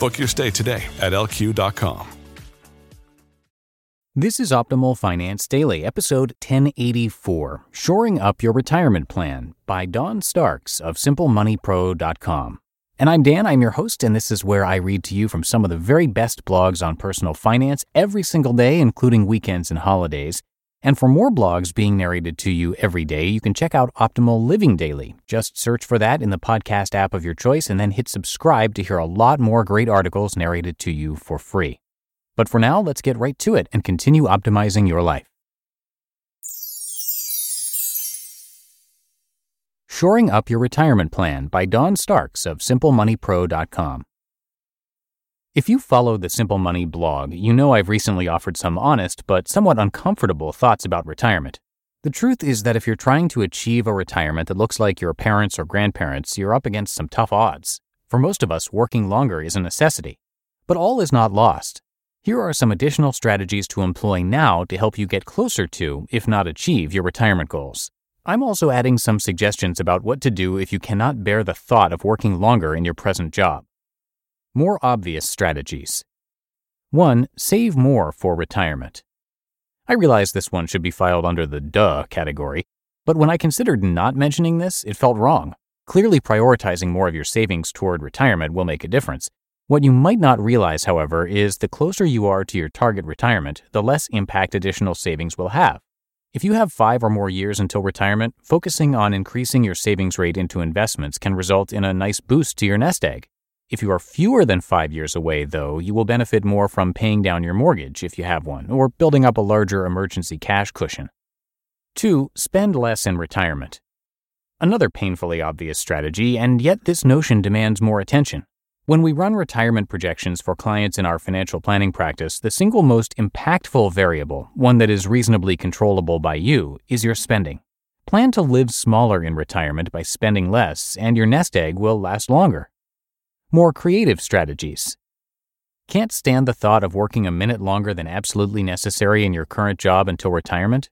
Book your stay today at lq.com. This is Optimal Finance Daily, episode 1084 Shoring Up Your Retirement Plan by Dawn Starks of SimpleMoneyPro.com. And I'm Dan, I'm your host, and this is where I read to you from some of the very best blogs on personal finance every single day, including weekends and holidays. And for more blogs being narrated to you every day, you can check out Optimal Living Daily. Just search for that in the podcast app of your choice and then hit subscribe to hear a lot more great articles narrated to you for free. But for now, let's get right to it and continue optimizing your life. Shoring Up Your Retirement Plan by Dawn Starks of SimpleMoneyPro.com. If you follow the Simple Money blog, you know I've recently offered some honest but somewhat uncomfortable thoughts about retirement. The truth is that if you're trying to achieve a retirement that looks like your parents or grandparents, you're up against some tough odds. For most of us, working longer is a necessity. But all is not lost. Here are some additional strategies to employ now to help you get closer to, if not achieve, your retirement goals. I'm also adding some suggestions about what to do if you cannot bear the thought of working longer in your present job. More obvious strategies. 1. Save more for retirement. I realize this one should be filed under the duh category, but when I considered not mentioning this, it felt wrong. Clearly, prioritizing more of your savings toward retirement will make a difference. What you might not realize, however, is the closer you are to your target retirement, the less impact additional savings will have. If you have five or more years until retirement, focusing on increasing your savings rate into investments can result in a nice boost to your nest egg. If you are fewer than five years away, though, you will benefit more from paying down your mortgage if you have one, or building up a larger emergency cash cushion. 2. Spend less in retirement. Another painfully obvious strategy, and yet this notion demands more attention. When we run retirement projections for clients in our financial planning practice, the single most impactful variable, one that is reasonably controllable by you, is your spending. Plan to live smaller in retirement by spending less, and your nest egg will last longer more creative strategies. Can't stand the thought of working a minute longer than absolutely necessary in your current job until retirement?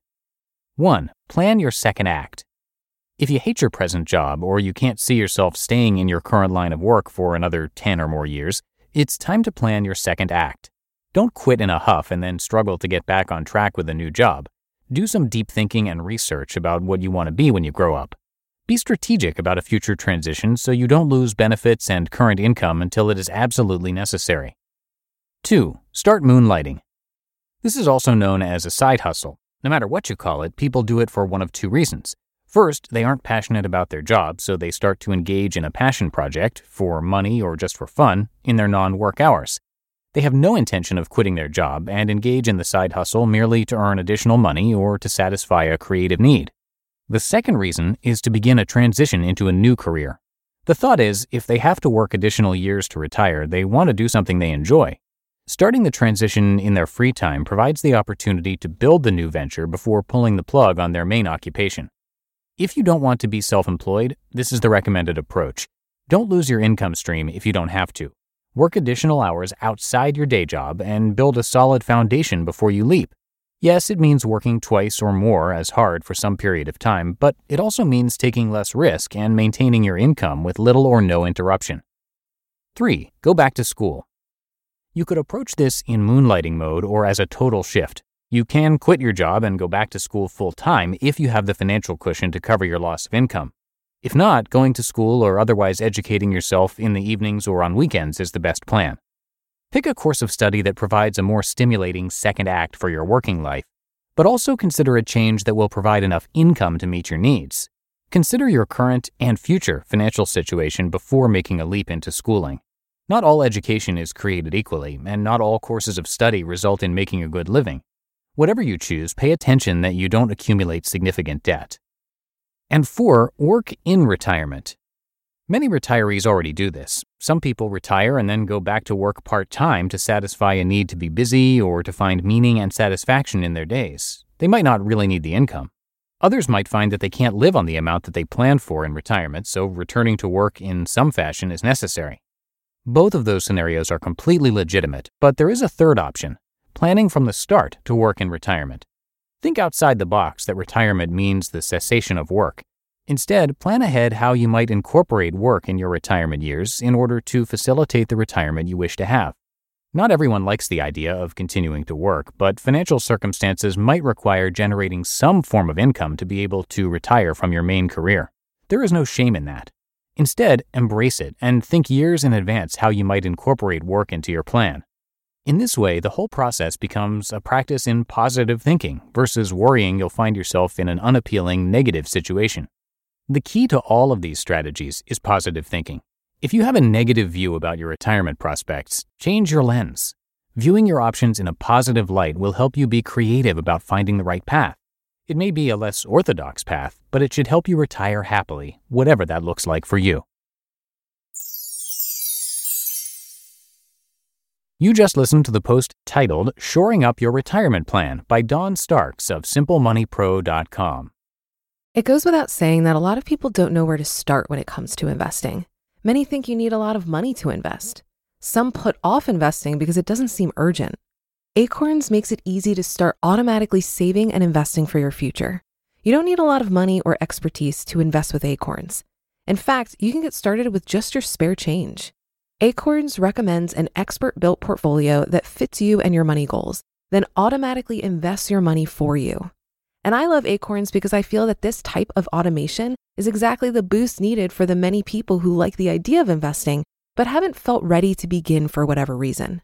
1. Plan your second act. If you hate your present job or you can't see yourself staying in your current line of work for another 10 or more years, it's time to plan your second act. Don't quit in a huff and then struggle to get back on track with a new job. Do some deep thinking and research about what you want to be when you grow up. Be strategic about a future transition so you don't lose benefits and current income until it is absolutely necessary. 2. Start moonlighting. This is also known as a side hustle. No matter what you call it, people do it for one of two reasons. First, they aren't passionate about their job, so they start to engage in a passion project, for money or just for fun, in their non work hours. They have no intention of quitting their job and engage in the side hustle merely to earn additional money or to satisfy a creative need. The second reason is to begin a transition into a new career. The thought is, if they have to work additional years to retire, they want to do something they enjoy. Starting the transition in their free time provides the opportunity to build the new venture before pulling the plug on their main occupation. If you don't want to be self employed, this is the recommended approach. Don't lose your income stream if you don't have to. Work additional hours outside your day job and build a solid foundation before you leap. Yes, it means working twice or more as hard for some period of time, but it also means taking less risk and maintaining your income with little or no interruption. 3. Go back to school. You could approach this in moonlighting mode or as a total shift. You can quit your job and go back to school full time if you have the financial cushion to cover your loss of income. If not, going to school or otherwise educating yourself in the evenings or on weekends is the best plan. Pick a course of study that provides a more stimulating second act for your working life, but also consider a change that will provide enough income to meet your needs. Consider your current and future financial situation before making a leap into schooling. Not all education is created equally, and not all courses of study result in making a good living. Whatever you choose, pay attention that you don't accumulate significant debt. And four, work in retirement. Many retirees already do this. Some people retire and then go back to work part time to satisfy a need to be busy or to find meaning and satisfaction in their days. They might not really need the income. Others might find that they can't live on the amount that they planned for in retirement, so returning to work in some fashion is necessary. Both of those scenarios are completely legitimate, but there is a third option planning from the start to work in retirement. Think outside the box that retirement means the cessation of work. Instead, plan ahead how you might incorporate work in your retirement years in order to facilitate the retirement you wish to have. Not everyone likes the idea of continuing to work, but financial circumstances might require generating some form of income to be able to retire from your main career. There is no shame in that. Instead, embrace it and think years in advance how you might incorporate work into your plan. In this way, the whole process becomes a practice in positive thinking versus worrying you'll find yourself in an unappealing negative situation. The key to all of these strategies is positive thinking. If you have a negative view about your retirement prospects, change your lens. Viewing your options in a positive light will help you be creative about finding the right path. It may be a less orthodox path, but it should help you retire happily, whatever that looks like for you. You just listened to the post titled Shoring Up Your Retirement Plan by Dawn Starks of SimpleMoneyPro.com. It goes without saying that a lot of people don't know where to start when it comes to investing. Many think you need a lot of money to invest. Some put off investing because it doesn't seem urgent. Acorns makes it easy to start automatically saving and investing for your future. You don't need a lot of money or expertise to invest with Acorns. In fact, you can get started with just your spare change. Acorns recommends an expert built portfolio that fits you and your money goals, then automatically invests your money for you. And I love Acorns because I feel that this type of automation is exactly the boost needed for the many people who like the idea of investing, but haven't felt ready to begin for whatever reason.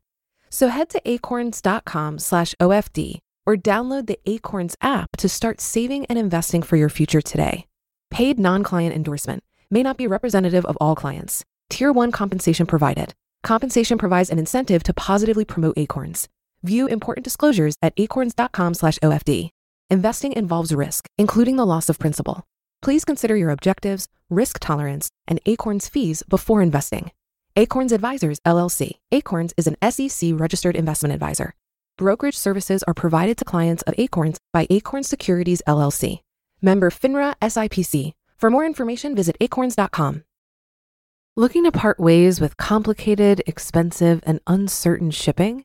So head to acorns.com slash OFD or download the Acorns app to start saving and investing for your future today. Paid non-client endorsement may not be representative of all clients. Tier 1 compensation provided. Compensation provides an incentive to positively promote Acorns. View important disclosures at acorns.com slash OFD. Investing involves risk, including the loss of principal. Please consider your objectives, risk tolerance, and Acorns fees before investing. Acorns Advisors LLC. Acorns is an SEC registered investment advisor. Brokerage services are provided to clients of Acorns by Acorns Securities LLC. Member FINRA SIPC. For more information, visit acorns.com. Looking to part ways with complicated, expensive, and uncertain shipping?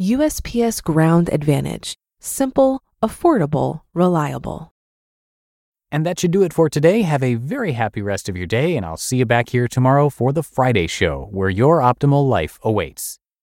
USPS Ground Advantage. Simple, affordable, reliable. And that should do it for today. Have a very happy rest of your day, and I'll see you back here tomorrow for the Friday show, where your optimal life awaits.